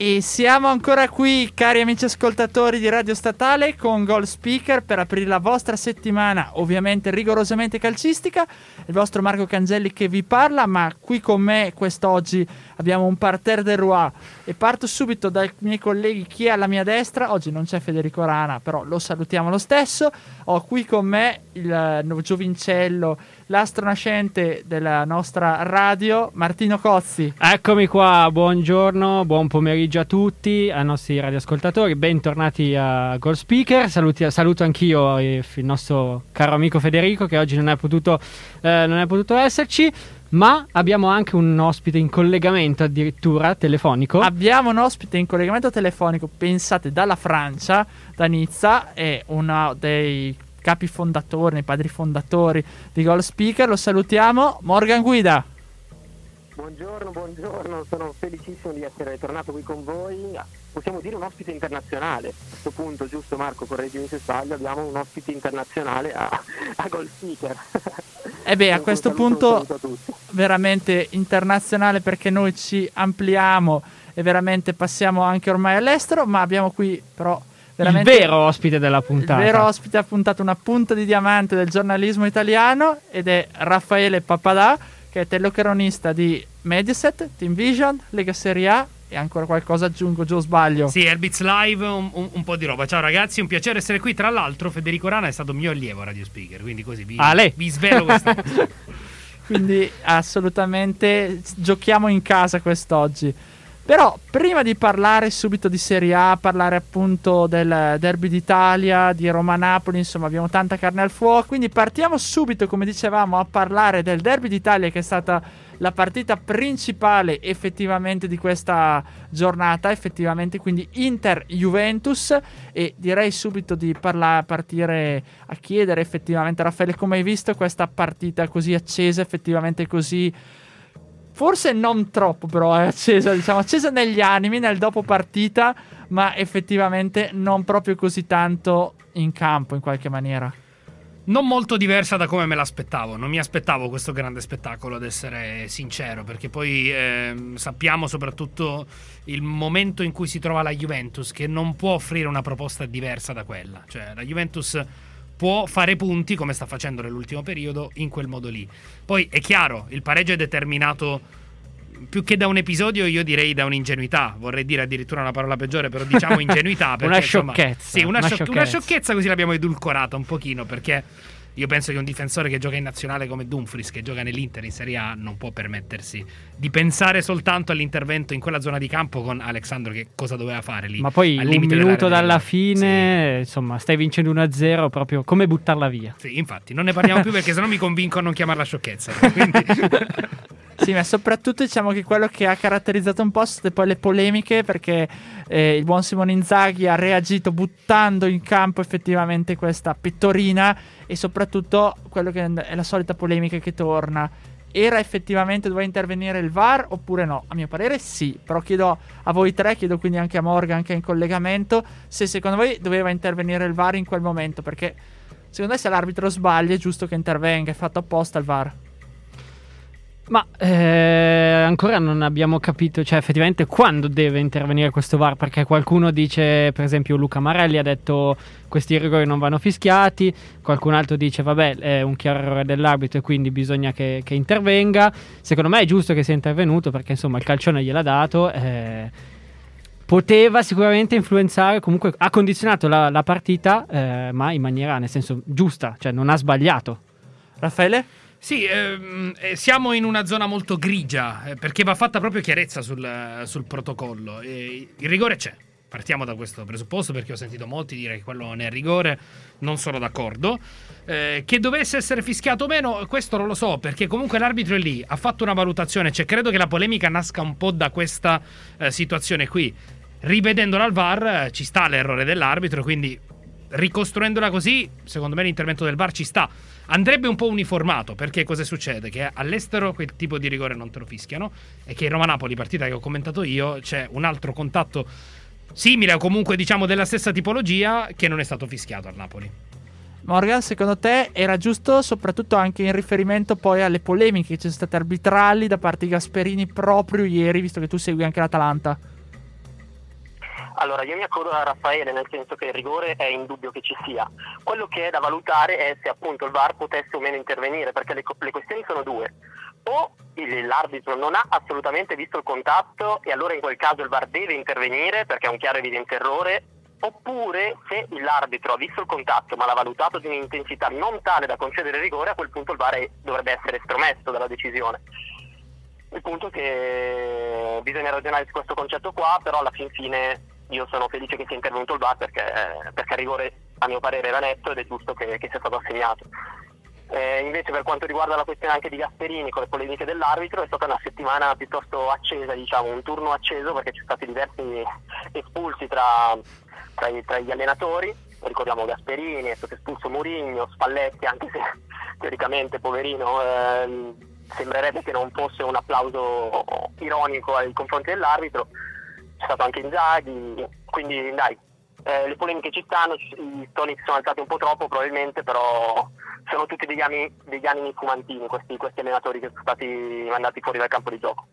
E siamo ancora qui, cari amici ascoltatori di Radio Statale, con Goal Speaker per aprire la vostra settimana, ovviamente rigorosamente calcistica. Il vostro Marco Cangelli che vi parla, ma qui con me quest'oggi abbiamo un parterre del Roi. E parto subito dai miei colleghi, chi è alla mia destra. Oggi non c'è Federico Rana, però lo salutiamo lo stesso. Ho qui con me il uh, giovincello l'astro nascente della nostra radio, Martino Cozzi. Eccomi qua, buongiorno, buon pomeriggio a tutti, ai nostri radioascoltatori, bentornati a Gold Speaker. Saluti, saluto anch'io il nostro caro amico Federico che oggi non è potuto, eh, non è potuto esserci. Ma abbiamo anche un ospite in collegamento addirittura telefonico. Abbiamo un ospite in collegamento telefonico, pensate, dalla Francia, da Nizza, è uno dei capi fondatori, nei padri fondatori di Goal Speaker. Lo salutiamo. Morgan Guida. Buongiorno, buongiorno, sono felicissimo di essere tornato qui con voi. Possiamo dire un ospite internazionale. A questo punto, giusto Marco, correggimi se sbaglio, abbiamo un ospite internazionale a, a Goal Speaker. E eh beh, a questo punto veramente internazionale perché noi ci ampliamo e veramente passiamo anche ormai all'estero, ma abbiamo qui però Veramente il vero ospite della puntata. Il vero ospite ha puntato una punta di diamante del giornalismo italiano ed è Raffaele Papadà, che è telecronista di Mediaset, Team Vision, Lega Serie A e ancora qualcosa aggiungo, giù sbaglio. Sì, Herbits Live, un, un, un, po' di roba. Ciao ragazzi, un piacere essere qui. Tra l'altro, Federico Rana è stato mio allievo a Radio Speaker, quindi così vi, ah, vi svelo questa cosa. quindi assolutamente giochiamo in casa quest'oggi. Però prima di parlare subito di Serie A, parlare appunto del derby d'Italia, di Roma-Napoli, insomma abbiamo tanta carne al fuoco, quindi partiamo subito, come dicevamo, a parlare del derby d'Italia che è stata la partita principale effettivamente di questa giornata, effettivamente quindi Inter-Juventus e direi subito di parla- partire a chiedere effettivamente Raffaele come hai visto questa partita così accesa, effettivamente così forse non troppo però è accesa, diciamo, accesa negli animi, nel dopo partita, ma effettivamente non proprio così tanto in campo in qualche maniera. Non molto diversa da come me l'aspettavo, non mi aspettavo questo grande spettacolo, ad essere sincero, perché poi eh, sappiamo soprattutto il momento in cui si trova la Juventus, che non può offrire una proposta diversa da quella. Cioè, la Juventus può fare punti, come sta facendo nell'ultimo periodo, in quel modo lì. Poi è chiaro, il pareggio è determinato più che da un episodio, io direi da un'ingenuità. Vorrei dire addirittura una parola peggiore, però diciamo ingenuità. Perché, una sciocchezza. Insomma, sì, una, una, sciocchezza. una sciocchezza così l'abbiamo edulcorata un pochino perché io penso che un difensore che gioca in nazionale come Dumfries, che gioca nell'Inter in Serie A, non può permettersi di pensare soltanto all'intervento in quella zona di campo con Alexandro, che cosa doveva fare lì. Ma poi un minuto dalla fine, sì. insomma, stai vincendo 1-0, proprio come buttarla via. Sì, infatti, non ne parliamo più perché sennò mi convinco a non chiamarla sciocchezza. Quindi... Sì, ma soprattutto diciamo che quello che ha caratterizzato un po' sono state poi le polemiche perché eh, il buon Simone Inzaghi ha reagito buttando in campo effettivamente questa pettorina e soprattutto quello che è la solita polemica che torna. Era effettivamente doveva intervenire il VAR oppure no? A mio parere sì, però chiedo a voi tre, chiedo quindi anche a Morgan, anche in collegamento, se secondo voi doveva intervenire il VAR in quel momento, perché secondo me se l'arbitro sbaglia è giusto che intervenga, è fatto apposta il VAR. Ma eh, ancora non abbiamo capito, cioè effettivamente quando deve intervenire questo VAR, perché qualcuno dice, per esempio Luca Marelli ha detto questi rigori non vanno fischiati, qualcun altro dice vabbè è un chiaro errore dell'arbitro e quindi bisogna che, che, intervenga. Secondo me è giusto che sia intervenuto perché insomma il calcione gliel'ha dato. Eh, poteva sicuramente influenzare, comunque ha condizionato la, la partita, eh, ma in maniera nel senso giusta, cioè non ha sbagliato. Raffaele? Sì, ehm, eh, siamo in una zona molto grigia eh, perché va fatta proprio chiarezza sul, sul protocollo. E il rigore c'è. Partiamo da questo presupposto perché ho sentito molti dire che quello non è rigore, non sono d'accordo. Eh, che dovesse essere fischiato o meno, questo non lo so perché comunque l'arbitro è lì, ha fatto una valutazione, cioè credo che la polemica nasca un po' da questa eh, situazione qui rivedendola al VAR eh, ci sta l'errore dell'arbitro, quindi ricostruendola così, secondo me l'intervento del VAR ci sta. Andrebbe un po' uniformato, perché cosa succede? Che all'estero quel tipo di rigore non te lo fischiano e che in Roma-Napoli, partita che ho commentato io, c'è un altro contatto simile o comunque diciamo della stessa tipologia che non è stato fischiato al Napoli. Morgan, secondo te era giusto, soprattutto anche in riferimento poi alle polemiche che ci sono state arbitrali da parte di Gasperini proprio ieri, visto che tu segui anche l'Atalanta? Allora, io mi accodo a Raffaele, nel senso che il rigore è indubbio che ci sia. Quello che è da valutare è se appunto il VAR potesse o meno intervenire, perché le, le questioni sono due. O l'arbitro non ha assolutamente visto il contatto e allora in quel caso il VAR deve intervenire perché è un chiaro evidente errore, oppure se l'arbitro ha visto il contatto ma l'ha valutato di un'intensità non tale da concedere il rigore, a quel punto il VAR è, dovrebbe essere estromesso dalla decisione. Il punto è che bisogna ragionare su questo concetto qua, però alla fin fine io sono felice che sia intervenuto il VAR perché, perché il rigore a mio parere era netto ed è giusto che, che sia stato assegnato. Eh, invece per quanto riguarda la questione anche di Gasperini con le polemiche dell'arbitro è stata una settimana piuttosto accesa, diciamo, un turno acceso perché ci sono stati diversi espulsi tra, tra, tra gli allenatori, ricordiamo Gasperini, è stato espulso Murigno, Spalletti, anche se teoricamente poverino eh, sembrerebbe che non fosse un applauso ironico nei confronti dell'arbitro c'è stato anche Inzaghi, quindi dai, eh, le polemiche ci stanno, i toni si sono alzati un po' troppo probabilmente, però sono tutti degli anni, degli anni fumantini questi, questi allenatori che sono stati mandati fuori dal campo di gioco.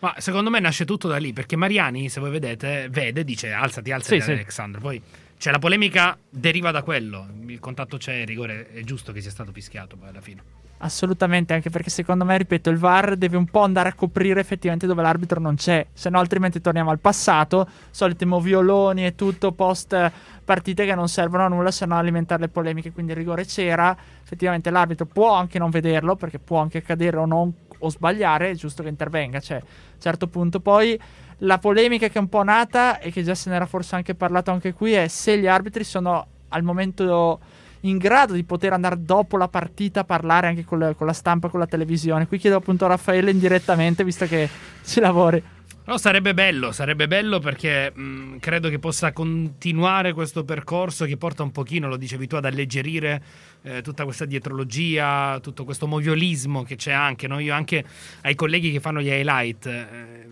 Ma secondo me nasce tutto da lì, perché Mariani, se voi vedete, vede, dice alzati, alzati Sì, sì. Alexandro. Poi cioè, la polemica deriva da quello. Il contatto c'è, il rigore è giusto che sia stato fischiato poi alla fine. Assolutamente, anche perché secondo me, ripeto, il VAR deve un po' andare a coprire effettivamente dove l'arbitro non c'è, se no altrimenti torniamo al passato, soliti movioloni e tutto post partite che non servono a nulla se non alimentare le polemiche, quindi il rigore c'era, effettivamente l'arbitro può anche non vederlo perché può anche accadere o non o sbagliare, è giusto che intervenga, cioè a un certo punto poi la polemica che è un po' nata e che già se n'era forse anche parlato anche qui è se gli arbitri sono al momento in grado di poter andare dopo la partita a parlare anche con, con la stampa, con la televisione. Qui chiedo appunto a Raffaele indirettamente, visto che ci lavori. Però sarebbe bello, sarebbe bello perché mh, credo che possa continuare questo percorso che porta un pochino, lo dicevi tu, ad alleggerire eh, tutta questa dietrologia, tutto questo moviolismo che c'è anche. no? Io anche ai colleghi che fanno gli highlight eh,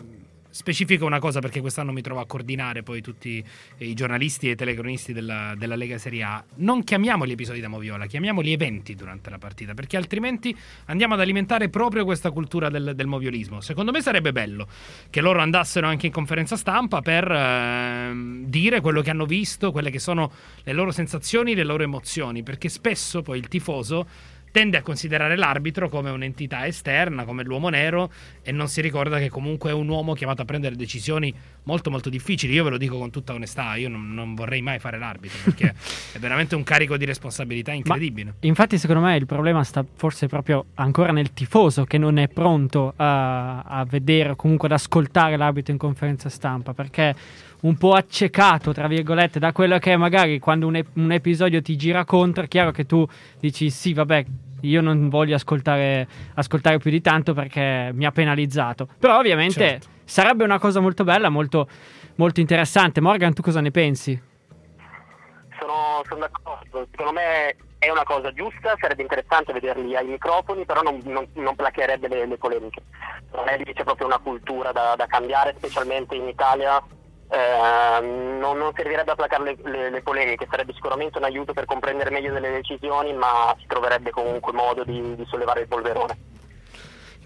specifico una cosa perché quest'anno mi trovo a coordinare poi tutti i giornalisti e i telecronisti della, della Lega Serie A. Non chiamiamoli episodi da moviola, chiamiamoli eventi durante la partita perché altrimenti andiamo ad alimentare proprio questa cultura del, del moviolismo. Secondo me sarebbe bello che loro andassero anche in conferenza stampa per ehm, dire quello che hanno visto, quelle che sono le loro sensazioni, le loro emozioni, perché spesso poi il tifoso tende a considerare l'arbitro come un'entità esterna, come l'uomo nero e non si ricorda che comunque è un uomo chiamato a prendere decisioni molto molto difficili. Io ve lo dico con tutta onestà, io non, non vorrei mai fare l'arbitro perché è veramente un carico di responsabilità incredibile. Infatti, secondo me il problema sta forse proprio ancora nel tifoso che non è pronto a, a vedere o comunque ad ascoltare l'arbitro in conferenza stampa perché un po' accecato, tra virgolette, da quello che è magari quando un, ep- un episodio ti gira contro. È chiaro che tu dici sì, vabbè. Io non voglio ascoltare, ascoltare più di tanto perché mi ha penalizzato. Però, ovviamente, Certo. sarebbe una cosa molto bella, molto, molto interessante. Morgan, tu cosa ne pensi? Sono, sono d'accordo, secondo me è una cosa giusta, sarebbe interessante vederli ai microfoni, però non, non, non placherebbe le, le polemiche. Secondo me lì c'è proprio una cultura da, da cambiare, specialmente in Italia. Eh, non, non servirebbe a placare le, le- le polemiche, sarebbe sicuramente un aiuto per comprendere meglio delle decisioni, ma si troverebbe comunque modo di, di sollevare il polverone.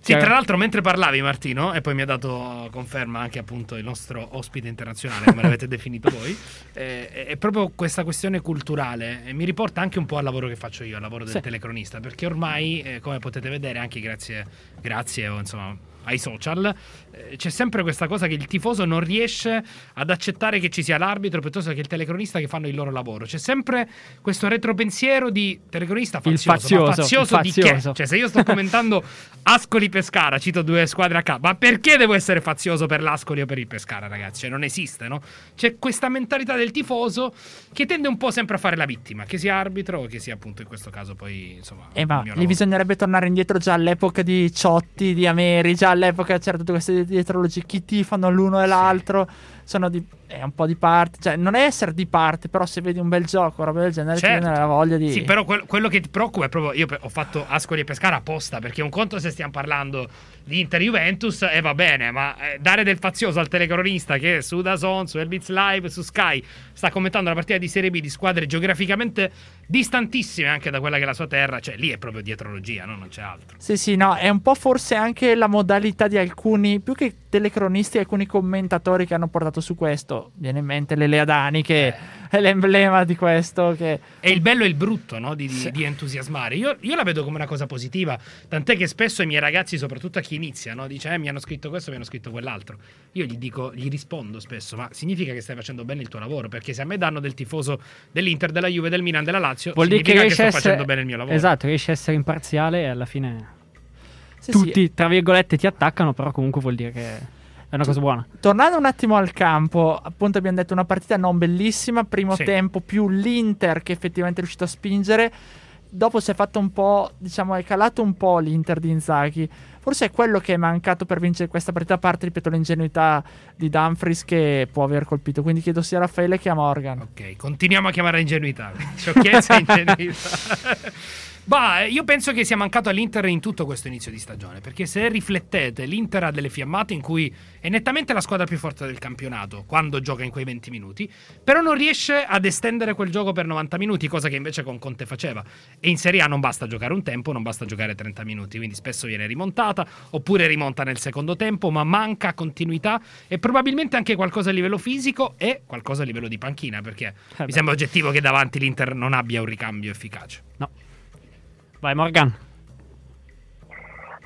Sì, tra l'altro, mentre parlavi, Martino, e poi mi ha dato conferma anche appunto il nostro ospite internazionale, come l'avete definito voi, eh, è proprio questa questione culturale. E mi riporta anche un po' al lavoro che faccio io, al lavoro del Sì. telecronista, perché ormai, eh, come potete vedere, anche grazie, grazie o insomma ai social, eh, c'è sempre questa cosa che il tifoso non riesce ad accettare che ci sia l'arbitro piuttosto che il telecronista che fanno il loro lavoro. C'è sempre questo retropensiero di telecronista Il fazioso. ma fazioso, fazioso il di che? fazioso. Cioè, se io sto commentando Ascoli Pescara, cito due squadre a capo, ma perché devo essere fazioso per l'Ascoli o per il Pescara, ragazzi? Cioè, non esiste, no? C'è questa mentalità del tifoso che tende un po' sempre a fare la vittima, che sia arbitro o che sia appunto in questo caso poi, insomma, Eh, il ma mio lì bisognerebbe tornare indietro già all'epoca di Ciotti, di Ameri, già all'epoca c'era tutte queste dietrologie, chi tifano l'uno e l'altro, sono di, è un po' di parte, cioè non è essere di parte, però se vedi un bel gioco, roba del genere, Certo. ti viene la voglia di... Sì, però quel- quello che ti preoccupa è proprio. Io ho fatto Ascoli e Pescara apposta perché un conto se stiamo parlando di Inter Juventus e va bene, ma eh, dare del fazioso al telecronista che su Dazon, su Elbitz Live, su Sky sta commentando la partita di Serie B di squadre geograficamente distantissime anche da quella che è la sua terra, cioè lì è proprio dietrologia, no? non c'è altro. Sì, sì, no, è un po' forse anche la modalità di alcuni, più che telecronisti, alcuni commentatori che hanno portato su questo. Viene in mente Lelea Dani, che è l'emblema di questo. Che... E il bello e il brutto no? di, di- di entusiasmare. Io, io la vedo come una cosa positiva, tant'è che spesso i miei ragazzi, soprattutto a chi inizia, no? dice eh, mi hanno scritto questo, mi hanno scritto quell'altro. Io gli dico, gli rispondo spesso, ma significa che stai facendo bene il tuo lavoro, perché se a me danno del tifoso dell'Inter, della Juve, del Milan, della Lazio, Vuol dire che significa che, sto essere... facendo bene il mio lavoro. Esatto, riesce a essere imparziale e alla fine Sì, tutti, sì. tra virgolette, ti attaccano, però comunque vuol dire che è una cosa buona. Tornando un attimo al campo, appunto abbiamo detto una partita non bellissima, primo Sì. tempo più l'Inter che effettivamente è riuscito a spingere, dopo si è fatto un po', diciamo, è calato un po' l'Inter di Inzaghi. Forse è quello che è mancato per vincere questa partita, a parte, ripeto, l'ingenuità di Dumfries che può aver colpito. Quindi chiedo sia a Raffaele che a Morgan. Ok, continuiamo a chiamare ingenuità. Sciocchezza e ingenuità. Bah, io penso che sia mancato all'Inter in tutto questo inizio di stagione. Perché se riflettete, l'Inter ha delle fiammate in cui è nettamente la squadra più forte del campionato quando gioca in quei 20 minuti. Però non riesce ad estendere quel gioco per 90 minuti, cosa che invece con Conte faceva. E in Serie A non basta giocare un tempo, non basta giocare 30 minuti. Quindi spesso viene rimontata, oppure rimonta nel secondo tempo, ma manca continuità e probabilmente anche qualcosa a livello fisico e qualcosa a livello di panchina. Perché Eh mi sembra oggettivo che davanti l'Inter non abbia un ricambio efficace. No. Vai Morgan.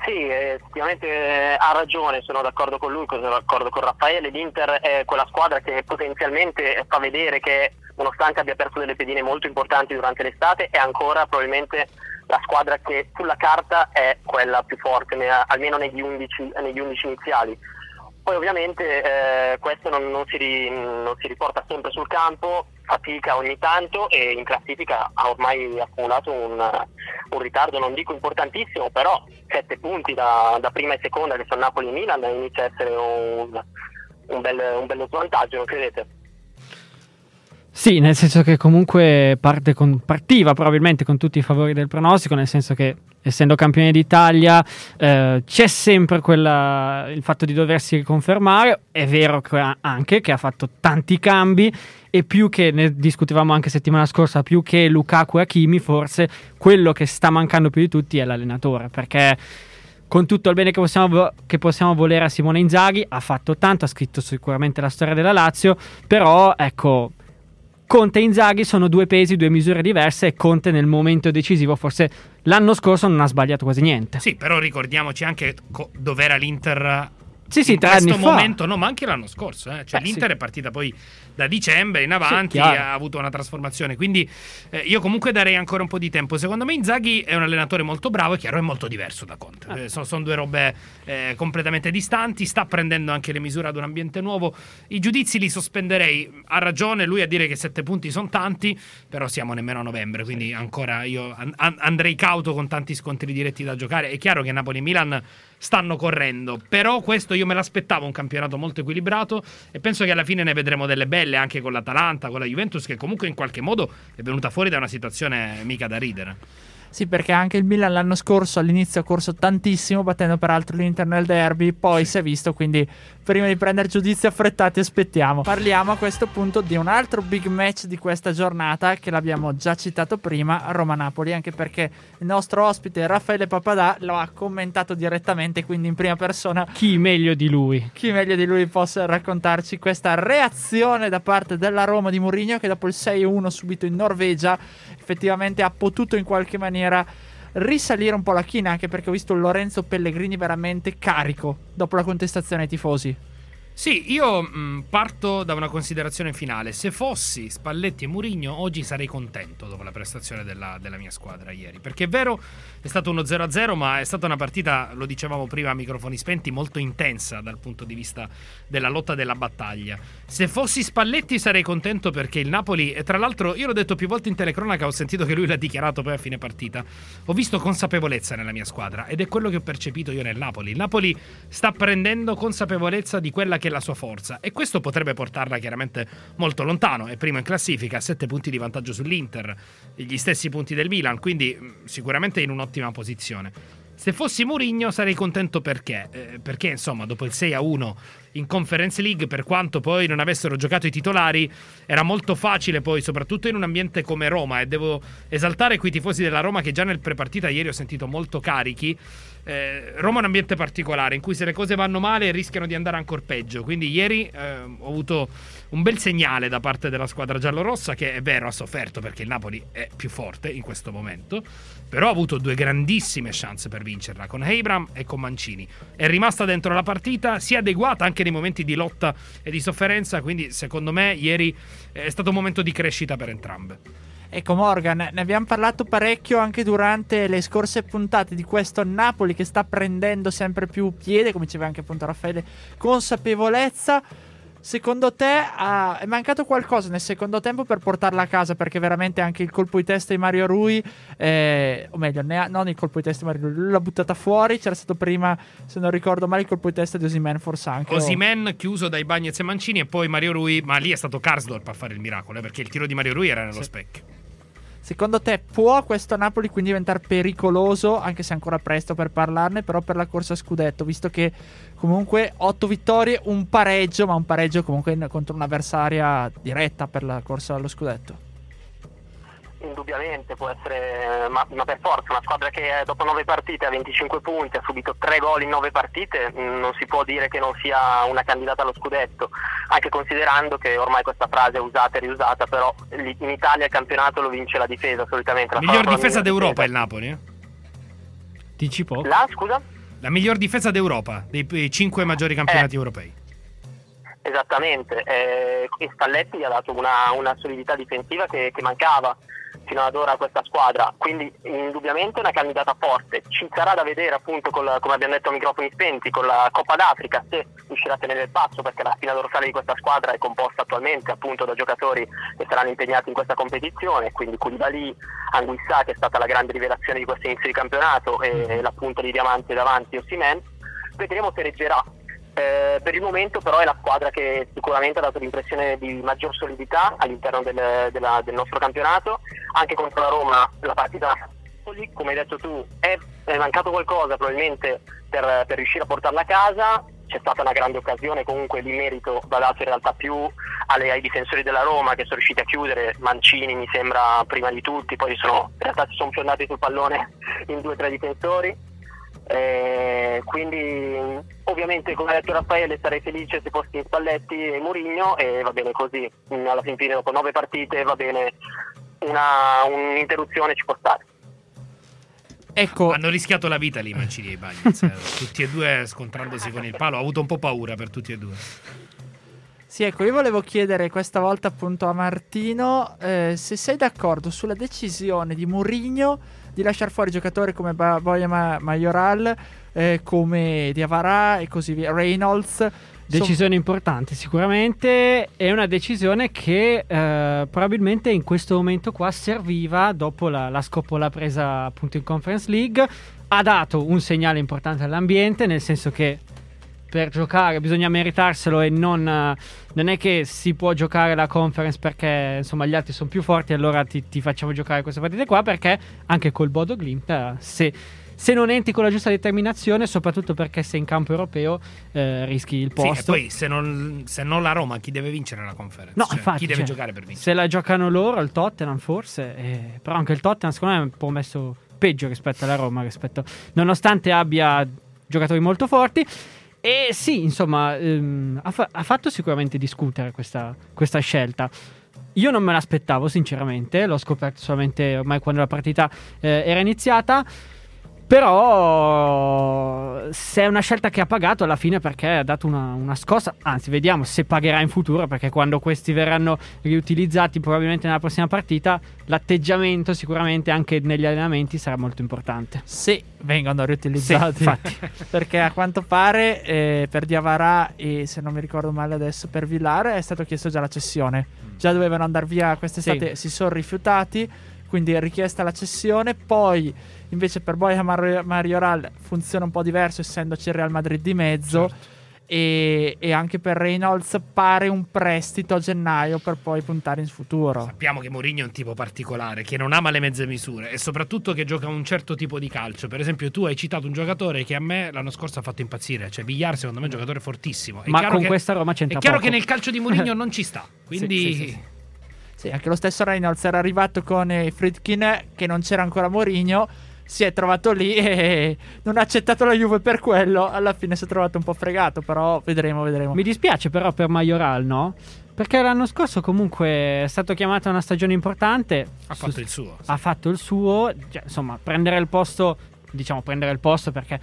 Sì, effettivamente eh, ha ragione, sono d'accordo con lui, sono d'accordo con Raffaele. L'Inter è quella squadra che potenzialmente fa vedere che, nonostante abbia perso delle pedine molto importanti durante l'estate, è ancora probabilmente la squadra che sulla carta è quella più forte, almeno negli 11, negli 11 iniziali. Poi ovviamente eh, questo non, non si ri- non si riporta sempre sul campo, fatica ogni tanto e in classifica ha ormai accumulato un, un ritardo, non dico importantissimo, però sette punti da, da prima e seconda che sono Napoli e Milan inizia a essere un, un, bel- un bello svantaggio, non credete? Sì, nel senso che comunque parte con- partiva probabilmente con tutti i favori del pronostico, nel senso che essendo campione d'Italia eh, c'è sempre quella, il fatto di doversi riconfermare, è vero che anche che ha fatto tanti cambi e più che, ne discutevamo anche settimana scorsa, più che Lukaku e Hakimi, forse quello che sta mancando più di tutti è l'allenatore, perché con tutto il bene che possiamo, che possiamo volere a Simone Inzaghi, ha fatto tanto, ha scritto sicuramente la storia della Lazio, però ecco, Conte e Inzaghi sono due pesi, due misure diverse e Conte nel momento decisivo forse l'anno scorso non ha sbagliato quasi niente. Sì, però ricordiamoci anche co- dov'era l'Inter. Sì, sì, in tre questo anni fa. momento, no, ma anche l'anno scorso. eh. Cioè, Beh, l'Inter sì. è partita poi da dicembre in avanti, chiaro. ha avuto una trasformazione. Quindi eh, io comunque darei ancora un po' di tempo. Secondo me Inzaghi è un allenatore molto bravo, è chiaro, è molto diverso da Conte. Ah. Eh, sono, sono due robe eh, completamente distanti, sta prendendo anche le misure ad un ambiente nuovo. I giudizi li sospenderei. Ha ragione lui a dire che sette punti sono tanti, però siamo nemmeno a novembre, quindi ancora io an- an- andrei cauto con tanti scontri diretti da giocare. È chiaro che Napoli e Milan stanno correndo, però questo io me l'aspettavo un campionato molto equilibrato e penso che alla fine ne vedremo delle belle anche con l'Atalanta, con la Juventus che comunque in qualche modo è venuta fuori da una situazione mica da ridere. Sì, perché anche il Milan l'anno scorso all'inizio ha corso tantissimo, battendo peraltro l'Inter nel derby, poi si è visto, quindi prima di prendere giudizi affrettati aspettiamo. Parliamo a questo punto di un altro big match di questa giornata che l'abbiamo già citato prima, Roma-Napoli, anche perché il nostro ospite Raffaele Papadà lo ha commentato direttamente, quindi in prima persona Chi meglio di lui? chi meglio di lui possa raccontarci questa reazione da parte della Roma di Mourinho che dopo il 6-1 subito in Norvegia effettivamente ha potuto in qualche maniera risalire un po' la china anche perché ho visto Lorenzo Pellegrini veramente carico dopo la contestazione ai tifosi. Sì, io mh, parto da una considerazione finale. Se fossi Spalletti e Murigno, oggi sarei contento dopo la prestazione della, della mia squadra ieri. Perché è vero, è stato uno 0-0, ma è stata una partita, lo dicevamo prima a microfoni spenti, molto intensa dal punto di vista della lotta della battaglia. Se fossi Spalletti sarei contento perché il Napoli, e tra l'altro io l'ho detto più volte in telecronaca, ho sentito che lui l'ha dichiarato poi a fine partita, ho visto consapevolezza nella mia squadra ed è quello che ho percepito io nel Napoli. Il Napoli sta prendendo consapevolezza di quella che è la sua forza e questo potrebbe portarla chiaramente molto lontano. È primo in classifica, 7 punti di vantaggio sull'Inter, gli stessi punti del Milan, quindi mh, sicuramente in un'ottima posizione. Se fossi Mourinho sarei contento perché? Eh, perché insomma dopo il 6 a 1 in Conference League, per quanto poi non avessero giocato i titolari, era molto facile poi, soprattutto in un ambiente come Roma, e devo esaltare quei tifosi della Roma che già nel prepartita ieri ho sentito molto carichi. Eh, Roma è un ambiente particolare in cui se le cose vanno male rischiano di andare ancora peggio. Quindi ieri eh, ho avuto un bel segnale da parte della squadra giallorossa che è vero ha sofferto perché il Napoli è più forte in questo momento, però ha avuto due grandissime chance per vincerla con Abram e con Mancini. È rimasta dentro la partita, si è adeguata anche nei momenti di lotta e di sofferenza, quindi secondo me ieri è stato un momento di crescita per entrambe. Ecco Morgan, ne abbiamo parlato parecchio anche durante le scorse puntate di questo Napoli che sta prendendo sempre più piede, come diceva anche appunto Raffaele, consapevolezza. Secondo te ah, è mancato qualcosa nel secondo tempo per portarla a casa? Perché veramente anche il colpo di testa di Mario Rui, eh, o meglio, ha, non il colpo di testa di Mario Rui, l'ha buttata fuori. C'era stato prima, se non ricordo male, il colpo di testa di Osimen, forse anche. Osimen chiuso dai Bagnets e Mancini, e poi Mario Rui, ma lì è stato Karsdorp a fare il miracolo, eh, perché il tiro di Mario Rui era nello Sì. specchio. Secondo te può questo Napoli quindi diventare pericoloso, anche se ancora presto per parlarne, però per la corsa scudetto, visto che comunque 8 vittorie, un pareggio, ma un pareggio comunque contro un'avversaria diretta per la corsa allo scudetto. Indubbiamente può essere, ma, ma per forza, una squadra che eh, dopo 9 partite ha 25 punti, ha subito 3 gol in 9 partite, mh, non si può dire che non sia una candidata allo scudetto, anche considerando che ormai questa frase è usata e riusata, però in Italia il campionato lo vince la difesa solitamente. La Miglior difesa d'Europa è il difesa. Napoli. eh? Dici poco. La, scusa? La miglior difesa d'Europa, dei eh, cinque maggiori campionati Eh. europei. Esattamente, eh, Spalletti gli ha dato una, una solidità difensiva che, che mancava fino ad ora questa squadra, quindi indubbiamente è una candidata forte. Ci sarà da vedere appunto, col- come abbiamo detto a microfoni spenti, con la Coppa d'Africa se riuscirà a tenere il passo perché la spina dorsale di questa squadra è composta attualmente appunto da giocatori che saranno impegnati in questa competizione, quindi Koulibaly, Anguissa che è stata la grande rivelazione di questo inizio di campionato e la punta di diamante davanti Ossimen. Vedremo se reggerà. Eh, per il momento però è la squadra che sicuramente ha dato l'impressione di maggior solidità all'interno del, della- del nostro campionato, anche contro la Roma la partita come hai detto tu è, è mancato qualcosa probabilmente per, per riuscire a portarla a casa, c'è stata una grande occasione, comunque di merito va dato in realtà più alle- ai difensori della Roma che sono riusciti a chiudere, Mancini mi sembra prima di tutti, poi sono, in realtà si sono fiondati sul pallone in due o tre difensori. Eh, quindi ovviamente come ha detto Raffaele sarei felice se fossi Spalletti e Mourinho e va bene così Mm, alla fin fine dopo nove partite va bene una, un'interruzione ci può stare Ecco, Hanno rischiato la vita lì Mancini e Bagnets, eh. tutti e due scontrandosi con il palo. Ho avuto un po' paura per tutti e due. sì, ecco, io volevo chiedere questa volta appunto a Martino eh, se sei d'accordo sulla decisione di Mourinho di lasciare fuori giocatori come ba- Boia Ma- Majoral, eh, come Diavara e così via, Reynolds. Decisione importante sicuramente, è una decisione che eh, probabilmente in questo momento qua serviva dopo la, la scoppola presa appunto in Conference League, ha dato un segnale importante all'ambiente, nel senso che per giocare bisogna meritarselo e non, eh, non è che si può giocare la conference perché insomma gli altri sono più forti allora ti, ti facciamo giocare queste partite qua perché anche col Bodo Glimt eh, se, se non entri con la giusta determinazione soprattutto perché sei in campo europeo eh, rischi il Sì, e posto poi se non, se non la Roma, chi deve vincere la conference? No, Cioè, infatti, chi deve cioè, giocare per vincere? se la giocano loro il Tottenham forse eh, però anche il Tottenham secondo me è un po' messo peggio rispetto alla Roma rispetto, nonostante abbia giocatori molto forti e sì insomma ehm, ha, fa- ha fatto sicuramente discutere questa, questa scelta. Io non me l'aspettavo sinceramente l'ho scoperto solamente ormai quando la partita eh, era iniziata Però se è una scelta che ha pagato alla fine perché ha dato una, una scossa, anzi vediamo se pagherà in futuro perché quando questi verranno riutilizzati probabilmente nella prossima partita l'atteggiamento sicuramente anche negli allenamenti sarà molto importante. Se vengono riutilizzati. Sì, perché a quanto pare eh, per Diavara e se non mi ricordo male adesso per Villare è stato chiesto già la cessione. Già dovevano andare via quest'estate, Sì. si sono rifiutati, quindi è richiesta la cessione. Poi invece per Boia Mar- Marioral funziona un po' diverso essendoci il Real Madrid di mezzo. Certo. E, e anche per Reynolds pare un prestito a gennaio per poi puntare in futuro. Sappiamo che Mourinho è un tipo particolare, che non ama le mezze misure e soprattutto che gioca un certo tipo di calcio. Per esempio, tu hai citato un giocatore che a me l'anno scorso ha fatto impazzire, cioè Villar, secondo me è un giocatore fortissimo. È Ma con che- questa Roma È c'entra chiaro poco. che nel calcio di Mourinho non ci sta, quindi Sì, sì, sì. Sì, anche lo stesso Reynolds era arrivato con eh, Friedkin che non c'era ancora Mourinho. Si è trovato lì e non ha accettato la Juve per quello. Alla fine si è trovato un po' fregato, però vedremo, vedremo. Mi dispiace però per Majoral, no? Perché l'anno scorso comunque è stato chiamato a una stagione importante. ha Su- fatto il suo. ha fatto il suo, cioè, insomma, prendere il posto, diciamo prendere il posto perché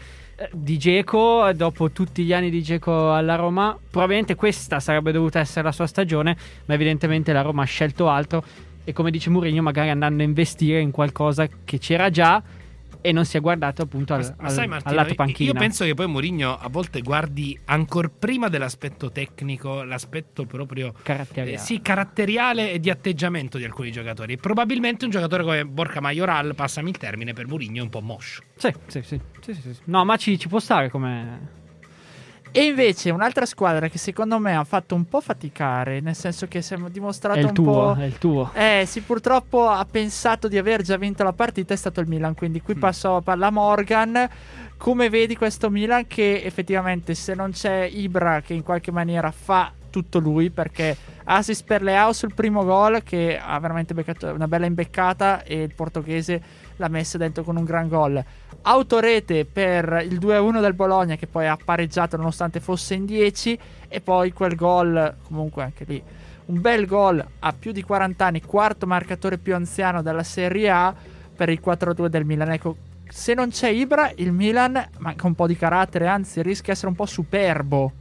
di Geco, dopo tutti gli anni di Geco alla Roma, probabilmente questa sarebbe dovuta essere la sua stagione, ma evidentemente la Roma ha scelto altro e come dice Mourinho, magari andando a investire in qualcosa che c'era già e non si è guardato appunto al, Ma, ma al- sai al Martino, lato io- panchina. io penso che poi Mourinho a volte guardi ancora prima dell'aspetto tecnico, l'aspetto proprio caratteriale. eh, sì, caratteriale e di atteggiamento di alcuni giocatori. E Probabilmente un giocatore come Borca Majoral, passami il termine, per Mourinho è un po' moscio. Sì, sì, sì, sì, sì, sì. No, ma ci, ci può stare come... E invece un'altra squadra che secondo me ha fatto un po' faticare, nel senso che si è dimostrato È il un tuo, po'. è il tuo. Eh sì, purtroppo ha pensato di aver già vinto la partita, è stato il Milan, quindi Mm. qui passo alla Morgan. Come vedi questo Milan che effettivamente se non c'è Ibra che in qualche maniera fa tutto lui perché assist per Leao sul primo gol che ha veramente beccato una bella imbeccata e il portoghese l'ha messa dentro con un gran gol. Autorete per il 2-1 del Bologna che poi ha pareggiato nonostante fosse in 10 e poi quel gol comunque anche lì un bel gol a più di 40 anni, quarto marcatore più anziano della Serie A per il 4-2 del Milan. Ecco, se non c'è Ibra, il Milan manca un po' di carattere, anzi rischia di essere un po' superbo.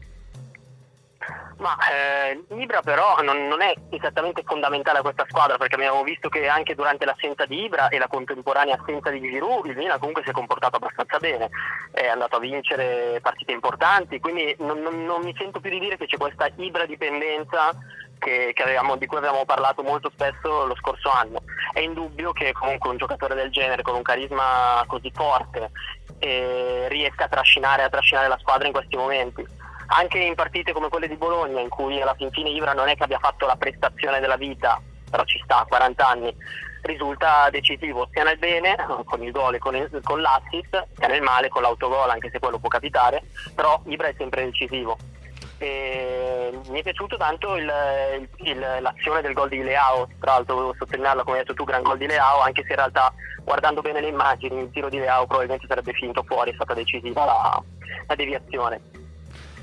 Ma eh, Ibra però non, non è esattamente fondamentale a questa squadra perché abbiamo visto che anche durante l'assenza di Ibra e la contemporanea assenza di Giroud il Milan comunque si è comportato abbastanza bene, è andato a vincere partite importanti, quindi non, non- non mi sento più di dire che c'è questa Ibra dipendenza che, che avevamo- di cui avevamo parlato molto spesso lo scorso anno. È indubbio che comunque un giocatore del genere con un carisma così forte eh, riesca a trascinare, a trascinare la squadra in questi momenti anche in partite come quelle di Bologna in cui alla fin fine Ibra non è che abbia fatto la prestazione della vita però ci sta a 40 anni risulta decisivo sia nel bene con il gol e con, il- con l'assist sia nel male con l'autogol anche se quello può capitare però Ibra è sempre decisivo. E mi è piaciuto tanto il- il- l'azione del gol di Leao tra l'altro volevo sottolinearlo come hai detto tu gran gol di Leao anche se in realtà guardando bene le immagini il tiro di Leao probabilmente sarebbe finito fuori è stata decisiva la- la deviazione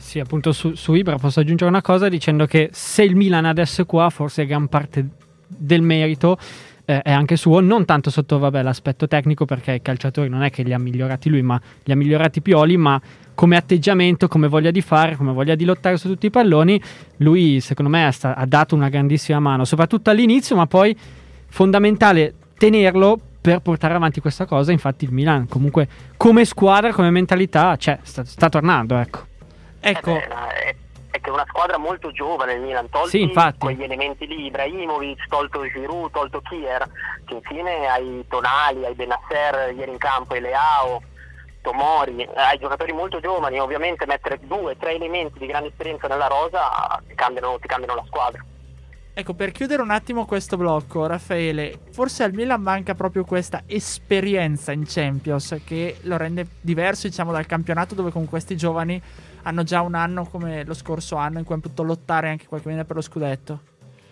Sì, appunto su, su Ibra posso aggiungere una cosa dicendo che se il Milan adesso è qua, forse gran parte del merito eh, è anche suo, non tanto sotto vabbè, l'aspetto tecnico perché i calciatori non è che li ha migliorati lui, ma li ha migliorati Pioli, ma come atteggiamento, come voglia di fare, come voglia di lottare su tutti i palloni, lui secondo me sta- ha dato una grandissima mano, soprattutto all'inizio, ma poi fondamentale tenerlo per portare avanti questa cosa, infatti il Milan comunque come squadra, come mentalità, cioè, sta, sta tornando, ecco. Ecco, Eh beh, è, che è una squadra molto giovane il Milan, tolti Sì, quegli elementi lì, Ibrahimovic, tolto Giroud, tolto Kier, che infine hai Tonali, hai Benasser ieri in campo, hai Leao, Tomori, hai giocatori molto giovani, ovviamente mettere due, tre elementi di grande esperienza nella rosa ti cambiano, ti cambiano la squadra. ecco, per chiudere un attimo questo blocco, Raffaele, forse al Milan manca proprio questa esperienza in Champions che lo rende diverso, diciamo, dal campionato dove con questi giovani hanno già un anno come lo scorso anno in cui hanno potuto lottare anche qualche maniera per lo scudetto.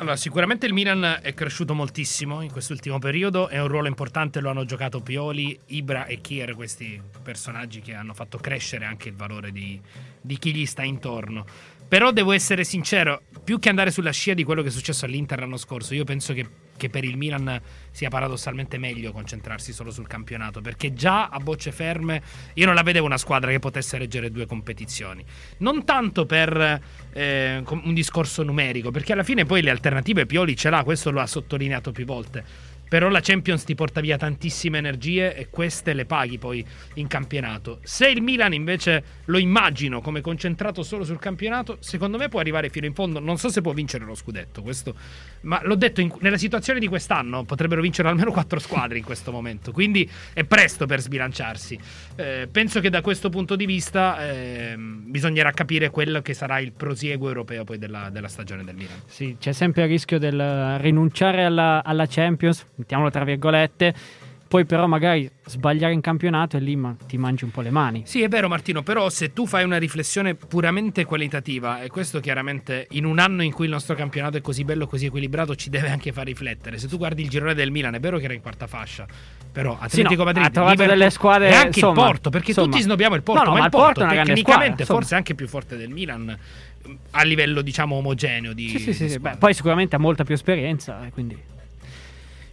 Allora, sicuramente il Milan è cresciuto moltissimo in quest'ultimo periodo, è un ruolo importante, lo hanno giocato Pioli, Ibra e Kier, questi personaggi che hanno fatto crescere anche il valore di, di chi gli sta intorno. Però devo essere sincero, più che andare sulla scia di quello che è successo all'Inter l'anno scorso, io penso che che per il Milan sia paradossalmente meglio concentrarsi solo sul campionato, perché già a bocce ferme io non la vedevo una squadra che potesse reggere due competizioni. Non tanto per eh, un discorso numerico, perché alla fine poi le alternative Pioli ce l'ha, questo lo ha sottolineato più volte però la Champions ti porta via tantissime energie e queste le paghi poi in campionato. Se il Milan invece lo immagino come concentrato solo sul campionato, secondo me può arrivare fino in fondo. Non so se può vincere lo scudetto, questo, ma l'ho detto, in, nella situazione di quest'anno potrebbero vincere almeno quattro squadre in questo momento, quindi è presto per sbilanciarsi. Eh, penso che da questo punto di vista eh, bisognerà capire quello che sarà il prosieguo europeo poi della, della stagione del Milan. Sì, c'è sempre il rischio del rinunciare alla, alla Champions mettiamolo tra virgolette, poi però magari sbagliare in campionato e lì ma, ti mangi un po' le mani. Sì, è vero Martino, però se tu fai una riflessione puramente qualitativa, e questo chiaramente in un anno in cui il nostro campionato è così bello, così equilibrato, ci deve anche far riflettere. Se tu guardi il girone del Milan, è vero che era in quarta fascia, però Atletico sì, no, Madrid ha trovato delle squadre e anche insomma, il Porto, perché insomma, tutti snobbiamo il Porto, no, no, ma, il Porto, Porto tecnicamente squadra, forse è anche più forte del Milan a livello diciamo omogeneo di, sì, sì, sì, di Beh, poi sicuramente ha molta più esperienza, quindi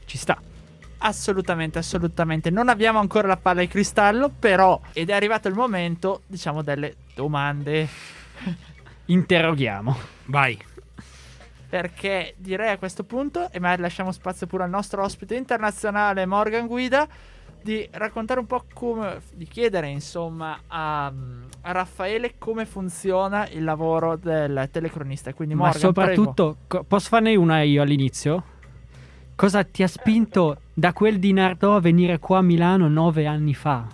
ci sta. Assolutamente, assolutamente. Non abbiamo ancora la palla di cristallo, però ed è arrivato il momento, diciamo, delle domande. Interroghiamo. Vai. Perché direi a questo punto, e magari lasciamo spazio pure al nostro ospite internazionale Morgan Guida, di raccontare un po' come, di chiedere insomma a, a Raffaele come funziona il lavoro del telecronista. Quindi Ma Morgan, soprattutto, co- posso farne una io all'inizio? Cosa ti ha spinto da quel di Nardò a venire qua a Milano nove anni fa?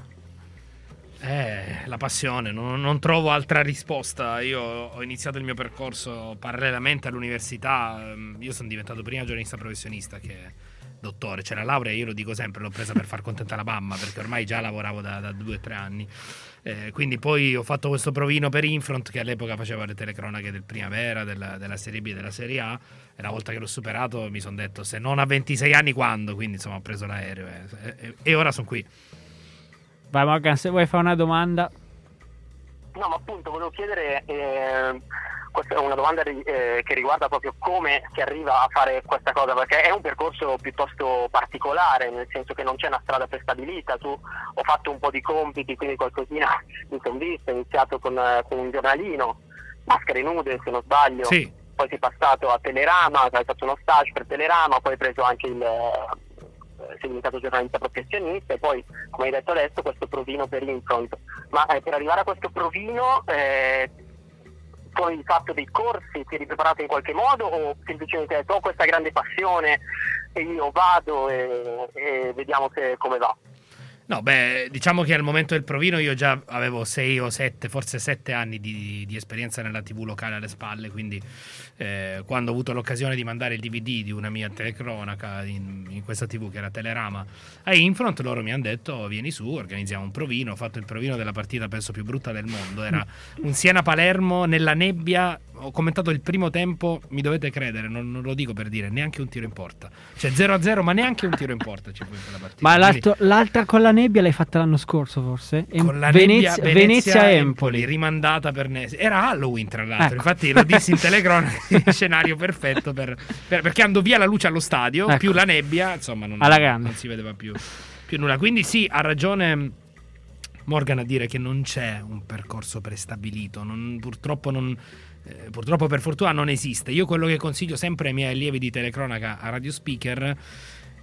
Eh, la passione, non, non, trovo altra risposta. Io ho iniziato il mio percorso parallelamente all'università. Io sono diventato prima giornalista professionista che dottore. C'è la laurea, io lo dico sempre, l'ho presa per far contenta la mamma perché ormai già lavoravo da, da due o tre anni. Eh, quindi poi ho fatto questo provino per Infront che all'epoca faceva le telecronache del Primavera, della, della Serie B e della Serie A. E una volta che l'ho superato mi sono detto se non a 26 anni quando, quindi insomma ho preso l'aereo e, e, e ora sono qui. Vai Morgan, se vuoi fare una domanda. No, ma appunto volevo chiedere, eh, questa è una domanda eh, che riguarda proprio come si arriva a fare questa cosa, perché è un percorso piuttosto particolare, nel senso che non c'è una strada prestabilita, tu ho fatto un po' di compiti, quindi qualcosina mi sono visto, ho iniziato con, con un giornalino, Maschere Nude se non sbaglio, sì. poi sei passato a Telerama, hai fatto uno stage per Telerama, poi hai preso anche il sei diventato giornalista professionista e poi, come hai detto adesso, questo provino per Infront. Ma eh, per arrivare a questo provino, eh, hai fatto dei corsi, ti eri preparato in qualche modo o semplicemente hai detto ho questa grande passione e io vado e, e vediamo se, come va? No, beh, diciamo che al momento del provino io già avevo 6 o 7, forse 7 anni di, di, esperienza nella TV locale alle spalle, quindi eh, quando ho avuto l'occasione di mandare il DVD di una mia telecronaca in, in questa TV che era Telerama a Infront, loro mi hanno detto vieni su, organizziamo un provino, ho fatto il provino della partita penso più brutta del mondo, era un Siena-Palermo nella nebbia, ho commentato il primo tempo, mi dovete credere, non, non lo dico per dire, neanche un tiro in porta, cioè 0-0 ma neanche un tiro in porta ci fu in quella partita. Ma quindi, l'altra con la nebbia l'hai fatta l'anno scorso, forse? Con la Venezia, nebbia, Venezia, Empoli, rimandata per Nesi. Era Halloween, tra l'altro. Ecco. Infatti, lo dissi in telecronaca: scenario perfetto per, per, perché andò via la luce allo stadio, ecco. più la nebbia, insomma, non, non si vedeva più, più nulla. Quindi, sì, ha ragione. Morgan a dire che non c'è un percorso prestabilito, non, purtroppo non, eh, purtroppo per fortuna non esiste. Io quello che consiglio sempre ai miei allievi di telecronaca a Radio Speaker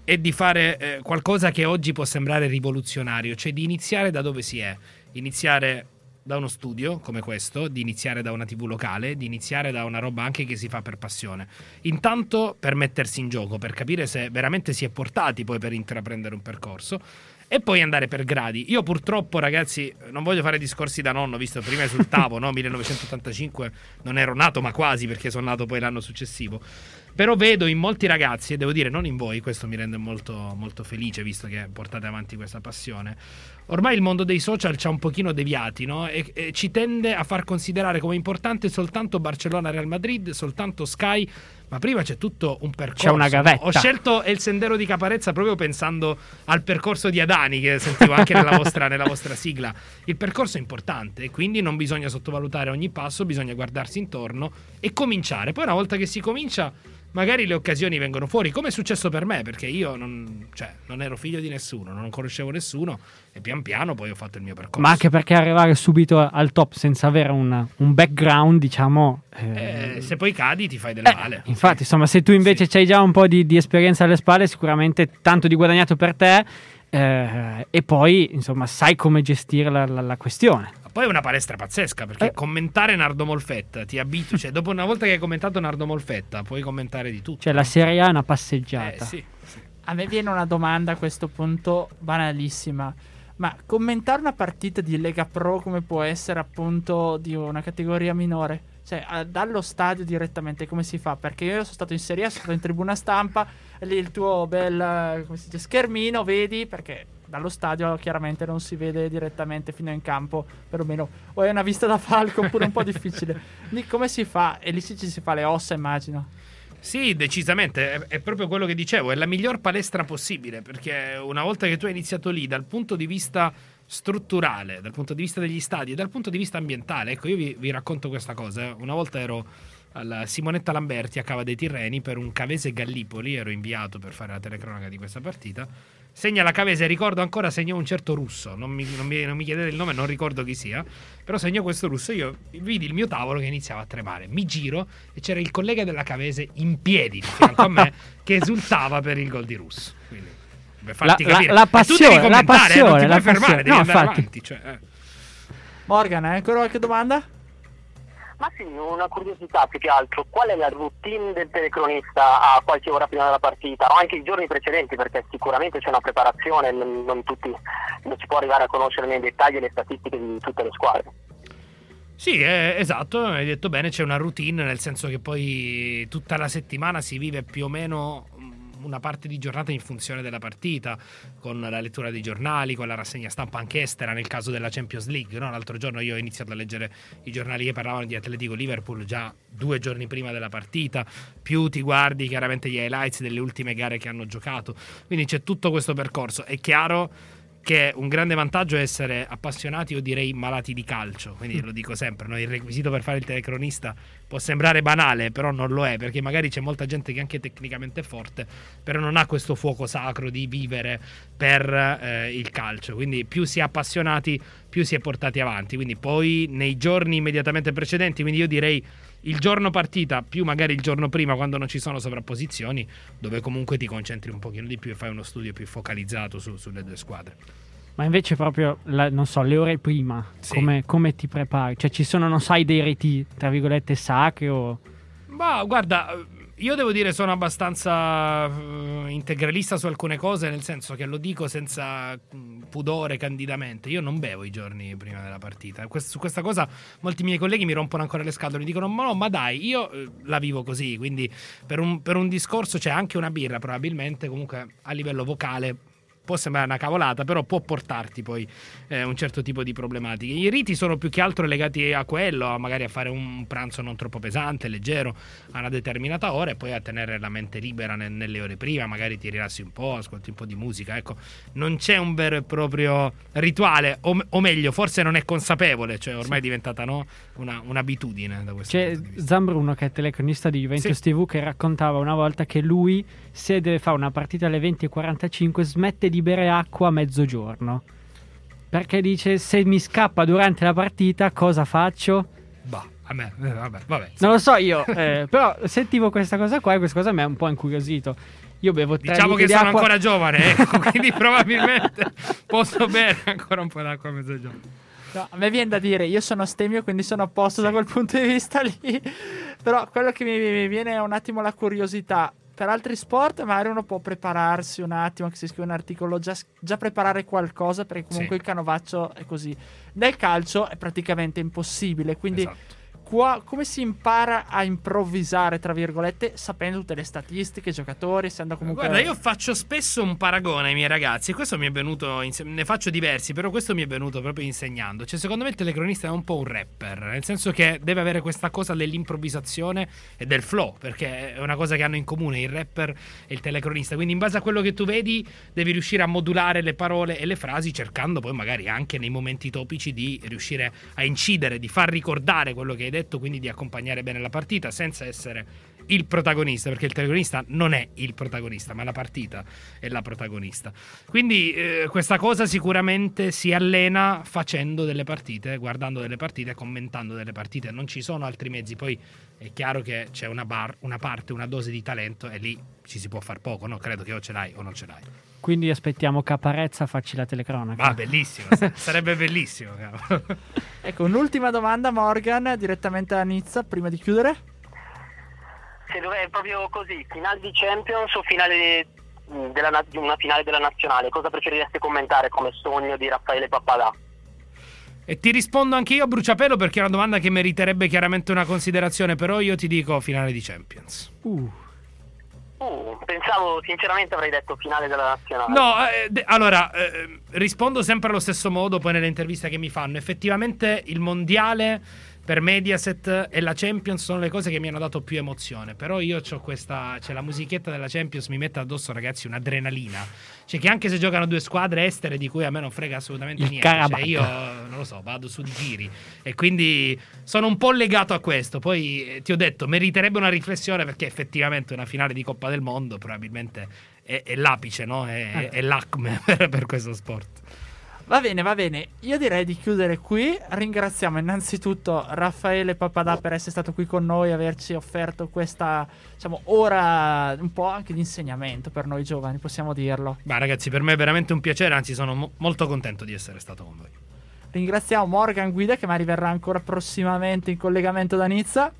è di fare eh, qualcosa che oggi può sembrare rivoluzionario, cioè di iniziare da dove si è, iniziare da uno studio come questo, di iniziare da una TV locale, di iniziare da una roba anche che si fa per passione. Intanto per mettersi in gioco, per capire se veramente si è portati poi per intraprendere un percorso e poi andare per gradi. Io purtroppo, ragazzi, non voglio fare discorsi da nonno, visto prima esultavo, no? 1985 non ero nato, ma quasi perché sono nato poi l'anno successivo. Però vedo in molti ragazzi, e devo dire non in voi, questo mi rende molto, molto felice visto che portate avanti questa passione. Ormai il mondo dei social ci ha un pochino deviati, no? E, e ci tende a far considerare come importante soltanto Barcellona-Real Madrid, soltanto Sky, ma prima c'è tutto un percorso. C'è una gavetta. Ho scelto il sendero di Caparezza proprio pensando al percorso di Adani che sentivo anche nella vostra, nella vostra sigla. Il percorso è importante, quindi non bisogna sottovalutare ogni passo, bisogna guardarsi intorno e cominciare. Poi una volta che si comincia magari le occasioni vengono fuori, come è successo per me, perché io non, cioè, non ero figlio di nessuno, non conoscevo nessuno e pian piano poi ho fatto il mio percorso. Ma anche perché arrivare subito al top senza avere un, un background, diciamo... eh, Eh, se poi cadi ti fai del eh, male. infatti, insomma, se tu invece Sì. hai già un po' di, di esperienza alle spalle, sicuramente tanto di guadagnato per te. eh, e poi, insomma, sai come gestire la, la- la questione. Poi è una palestra pazzesca perché Eh. commentare Nardo Molfetta ti abitui, cioè dopo una volta che hai commentato Nardo Molfetta puoi commentare di tutto. Cioè, la? Serie A è una Eh, passeggiata. sì, sì. A me viene una domanda a questo punto banalissima. Ma commentare una partita di Lega Pro come può essere appunto di una categoria minore? Cioè, a- dallo stadio direttamente come si fa? Perché io sono stato in Serie A, sono stato in tribuna stampa, lì il tuo bel dice, schermino, vedi? Perché dallo stadio chiaramente non si vede direttamente fino in campo, perlomeno. O è una vista da falco oppure un po' difficile. Lì come si fa? E lì ci si fa le ossa, immagino. Sì, decisamente, è, è proprio quello che dicevo, è la miglior palestra possibile, perché una volta che tu hai iniziato lì, dal punto di vista strutturale, dal punto di vista degli stadi e dal punto di vista ambientale, ecco, io vi, vi racconto questa cosa, eh. una volta ero alla Simonetta Lamberti a Cava dei Tirreni per un Cavese Gallipoli, ero inviato per fare la telecronaca di questa partita, segna la Cavese, ricordo ancora, segnò un certo russo, non mi, non mi- non mi chiedete il nome, non ricordo chi sia, però segnò questo russo, io vidi il mio tavolo che iniziava a tremare, mi giro e c'era il collega della Cavese in piedi di fianco a me che esultava per il gol di russo. Quindi, per farti La- la- capire. la tu devi passione, la commentare, eh, non passione, ti la puoi fermare, passione. devi No, andare infatti. avanti. Cioè, eh. Morgan, hai ancora qualche domanda? Ma sì, una curiosità più che altro, qual è la routine del telecronista a qualche ora prima della partita o anche i giorni precedenti perché sicuramente c'è una preparazione, non, non tutti, non si può arrivare a conoscere nei dettagli le statistiche di tutte le squadre. Sì, eh, esatto, hai detto bene, c'è una routine, nel senso che poi tutta la settimana si vive più o meno una parte di giornata in funzione della partita, con la lettura dei giornali, con la rassegna stampa anche estera nel caso della Champions League. no? L'altro giorno io ho iniziato a leggere i giornali che parlavano di Atletico Liverpool già due giorni prima della partita, più ti guardi chiaramente gli highlights delle ultime gare che hanno giocato. Quindi c'è tutto questo percorso. È chiaro che un grande vantaggio è essere appassionati o direi malati di calcio, quindi lo dico sempre, no? il requisito per fare il telecronista può sembrare banale, però non lo è, perché magari c'è molta gente che anche tecnicamente è forte, però non ha questo fuoco sacro di vivere per eh, il calcio, quindi più si è appassionati, più si è portati avanti, quindi poi nei giorni immediatamente precedenti, quindi io direi il giorno partita più magari il giorno prima quando non ci sono sovrapposizioni dove comunque ti concentri un pochino di più e fai uno studio più focalizzato su- sulle due squadre Ma invece proprio, la- non so, le ore prima, Sì. come, come ti prepari? Cioè ci sono, non sai, dei riti, tra virgolette, sacri o... Ma guarda, io devo dire sono abbastanza eh, integralista su alcune cose, nel senso che lo dico senza pudore, candidamente. Io non bevo i giorni prima della partita. Quest- su questa cosa molti miei colleghi mi rompono ancora le scatole, mi dicono ma no, ma dai, io eh, la vivo così, quindi per un, per un discorso c'è anche una birra probabilmente, comunque a livello vocale può sembrare una cavolata, però può portarti poi eh, un certo tipo di problematiche. I riti sono più che altro legati a quello, a magari a fare un pranzo non troppo pesante, leggero, a una determinata ora e poi a tenere la mente libera ne- nelle ore prima, magari ti rilassi un po', ascolti un po' di musica, ecco, non c'è un vero e proprio rituale, o, o meglio, forse non è consapevole, cioè ormai è diventata no, una- un'abitudine da questo C'è. Zambruno che è telecronista di Juventus Sì. TV che raccontava una volta che lui se deve fare una partita alle 20.45 smette di bere acqua a mezzogiorno. Perché dice se mi scappa durante la partita cosa faccio? Bah, a me, eh, vabbè, vabbè. Non lo so io, eh, però sentivo questa cosa qua e questa cosa mi ha un po' incuriosito. Io bevo tre Diciamo che di sono acqua. ancora giovane, ecco, quindi probabilmente posso bere ancora un po' d'acqua a mezzogiorno. No, a me viene da dire, io sono astemio, quindi sono a posto da quel punto di vista lì. Però quello che mi, mi viene è un attimo la curiosità. Per altri sport, magari uno può prepararsi un attimo, che si scrive un articolo, già, già preparare qualcosa, perché comunque Sì. il canovaccio è così. Nel calcio è praticamente impossibile, quindi Esatto. Qua- come si impara a improvvisare, tra virgolette, sapendo tutte le statistiche, i giocatori, essendo comunque... Guarda, io faccio spesso un paragone ai miei ragazzi, e questo mi è venuto, inse- ne faccio diversi, però questo mi è venuto proprio insegnando. Cioè, secondo me il telecronista è un po' un rapper, nel senso che deve avere questa cosa dell'improvvisazione e del flow, perché è una cosa che hanno in comune il rapper e il telecronista. Quindi, in base a quello che tu vedi, devi riuscire a modulare le parole e le frasi, cercando poi magari anche nei momenti topici di riuscire a incidere, di far ricordare quello che hai detto, quindi di accompagnare bene la partita senza essere il protagonista, perché il protagonista non è il protagonista, ma la partita è la protagonista. Quindi eh, questa cosa sicuramente si allena facendo delle partite, guardando delle partite, commentando delle partite. Non ci sono altri mezzi. Poi è chiaro che c'è una, bar, una parte, una dose di talento e lì ci si può far poco, no? Credo che o ce l'hai o non ce l'hai. Quindi aspettiamo Caparezza a farci la telecronaca. Ah, bellissimo, sarebbe bellissimo. cavolo. Ecco, un'ultima domanda, Morgan, direttamente da Nizza, prima di chiudere. Se dov'è proprio così, finale di Champions o finale mh, della, di una finale della nazionale, cosa preferireste commentare come sogno di Raffaele Pappadà? E ti rispondo anche io a bruciapelo perché è una domanda che meriterebbe chiaramente una considerazione, però io ti dico finale di Champions. Uh, Uh, pensavo sinceramente avrei detto finale della nazionale. No, eh, de- allora eh, rispondo sempre allo stesso modo poi nelle interviste che mi fanno. Effettivamente il mondiale per Mediaset e la Champions sono le cose che mi hanno dato più emozione. Però io ho questa. C'è la musichetta della Champions, mi mette addosso, ragazzi, un'adrenalina. Cioè, che anche se giocano due squadre estere di cui a me non frega assolutamente Il niente. Cioè, io non lo so, vado su di giri. E quindi sono un po' legato a questo. Poi eh, ti ho detto, meriterebbe una riflessione perché effettivamente una finale di Coppa del Mondo probabilmente è, è l'apice, no? È, è l'acme per, per questo sport. Va bene, va bene. Io direi di chiudere qui. Ringraziamo innanzitutto Raffaele Papadà per essere stato qui con noi e averci offerto questa, diciamo, ora un po' anche di insegnamento per noi giovani, possiamo dirlo. Ma ragazzi, per me è veramente un piacere, anzi sono mo- molto contento di essere stato con voi. Ringraziamo Morgan Guida che mi verrà ancora prossimamente in collegamento da Nizza.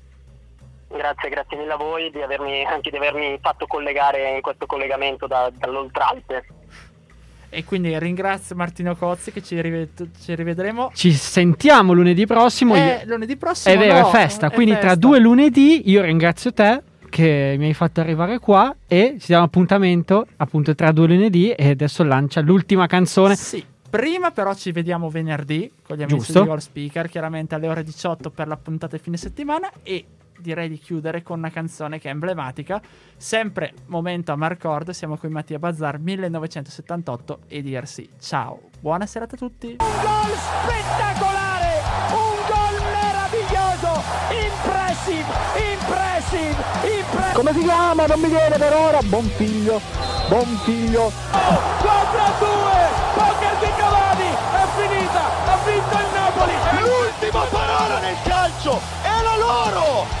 Grazie, grazie mille a voi di avermi, anche di avermi fatto collegare in questo collegamento da- dall'Oltralpe. E quindi ringrazio Martino Cozzi che ci, rive- ci rivedremo. ci sentiamo lunedì prossimo. Eh, lunedì prossimo. È vero, no, è festa. è Quindi tra festa. due lunedì io ringrazio te che mi hai fatto arrivare qua e ci diamo appuntamento appunto tra due lunedì e adesso lancia l'ultima canzone. Sì. Prima però ci vediamo venerdì con gli amici Giusto. di Goal Speaker, chiaramente alle ore 18 per la puntata di fine settimana e direi di chiudere con una canzone che è emblematica, sempre momento a Marcord, siamo qui Mattia Bazzar 1978 e dirsi ciao. Buona serata a tutti. gol spettacolare, un gol meraviglioso, impressive, impressive, impressive. Come si chiama? Non mi viene per ora. Buon figlio. Buon figlio. Contro due, poker di Cavani, è finita, ha vinto il Napoli. L'ultima parola nel calcio è la loro!